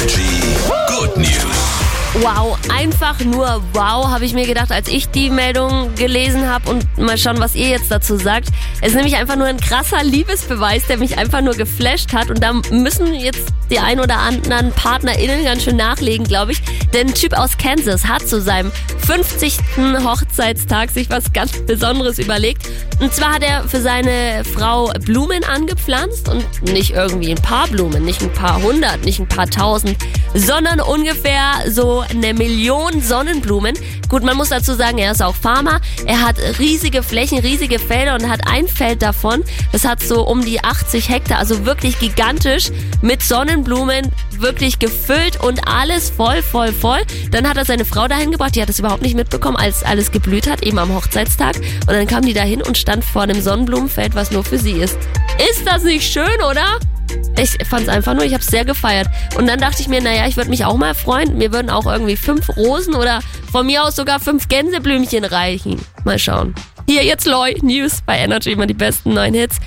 Energy Good News. Wow, einfach nur wow, habe ich mir gedacht, als ich die Meldung gelesen habe und mal schauen, was ihr jetzt dazu sagt. Es ist nämlich einfach nur ein krasser Liebesbeweis, der mich einfach nur geflasht hat und da müssen jetzt die ein oder anderen PartnerInnen ganz schön nachlegen, glaube ich. Denn ein Typ aus Kansas hat zu seinem 50. Hochzeitstag sich was ganz Besonderes überlegt. Und zwar hat er für seine Frau Blumen angepflanzt und nicht irgendwie ein paar Blumen, nicht ein paar hundert, nicht ein paar tausend, sondern ungefähr so eine Million Sonnenblumen. Gut, man muss dazu sagen, er ist auch Farmer. Er hat riesige Flächen, riesige Felder und hat ein Feld davon. Das hat so um die 80 Hektar, also wirklich gigantisch mit Sonnenblumen, wirklich gefüllt und alles voll, voll, voll. Dann hat er seine Frau dahin gebracht, die hat das überhaupt nicht mitbekommen, als alles geblüht hat, eben am Hochzeitstag. Und dann kam die dahin und stand vor einem Sonnenblumenfeld, was nur für sie ist. Ist das nicht schön, oder? Ich fand es einfach nur, ich habe es sehr gefeiert. Und dann dachte ich mir, naja, ich würde mich auch mal freuen. Mir würden auch irgendwie fünf Rosen oder von mir aus sogar fünf Gänseblümchen reichen. Mal schauen. Hier jetzt Loy News bei Energy, immer die besten neuen Hits.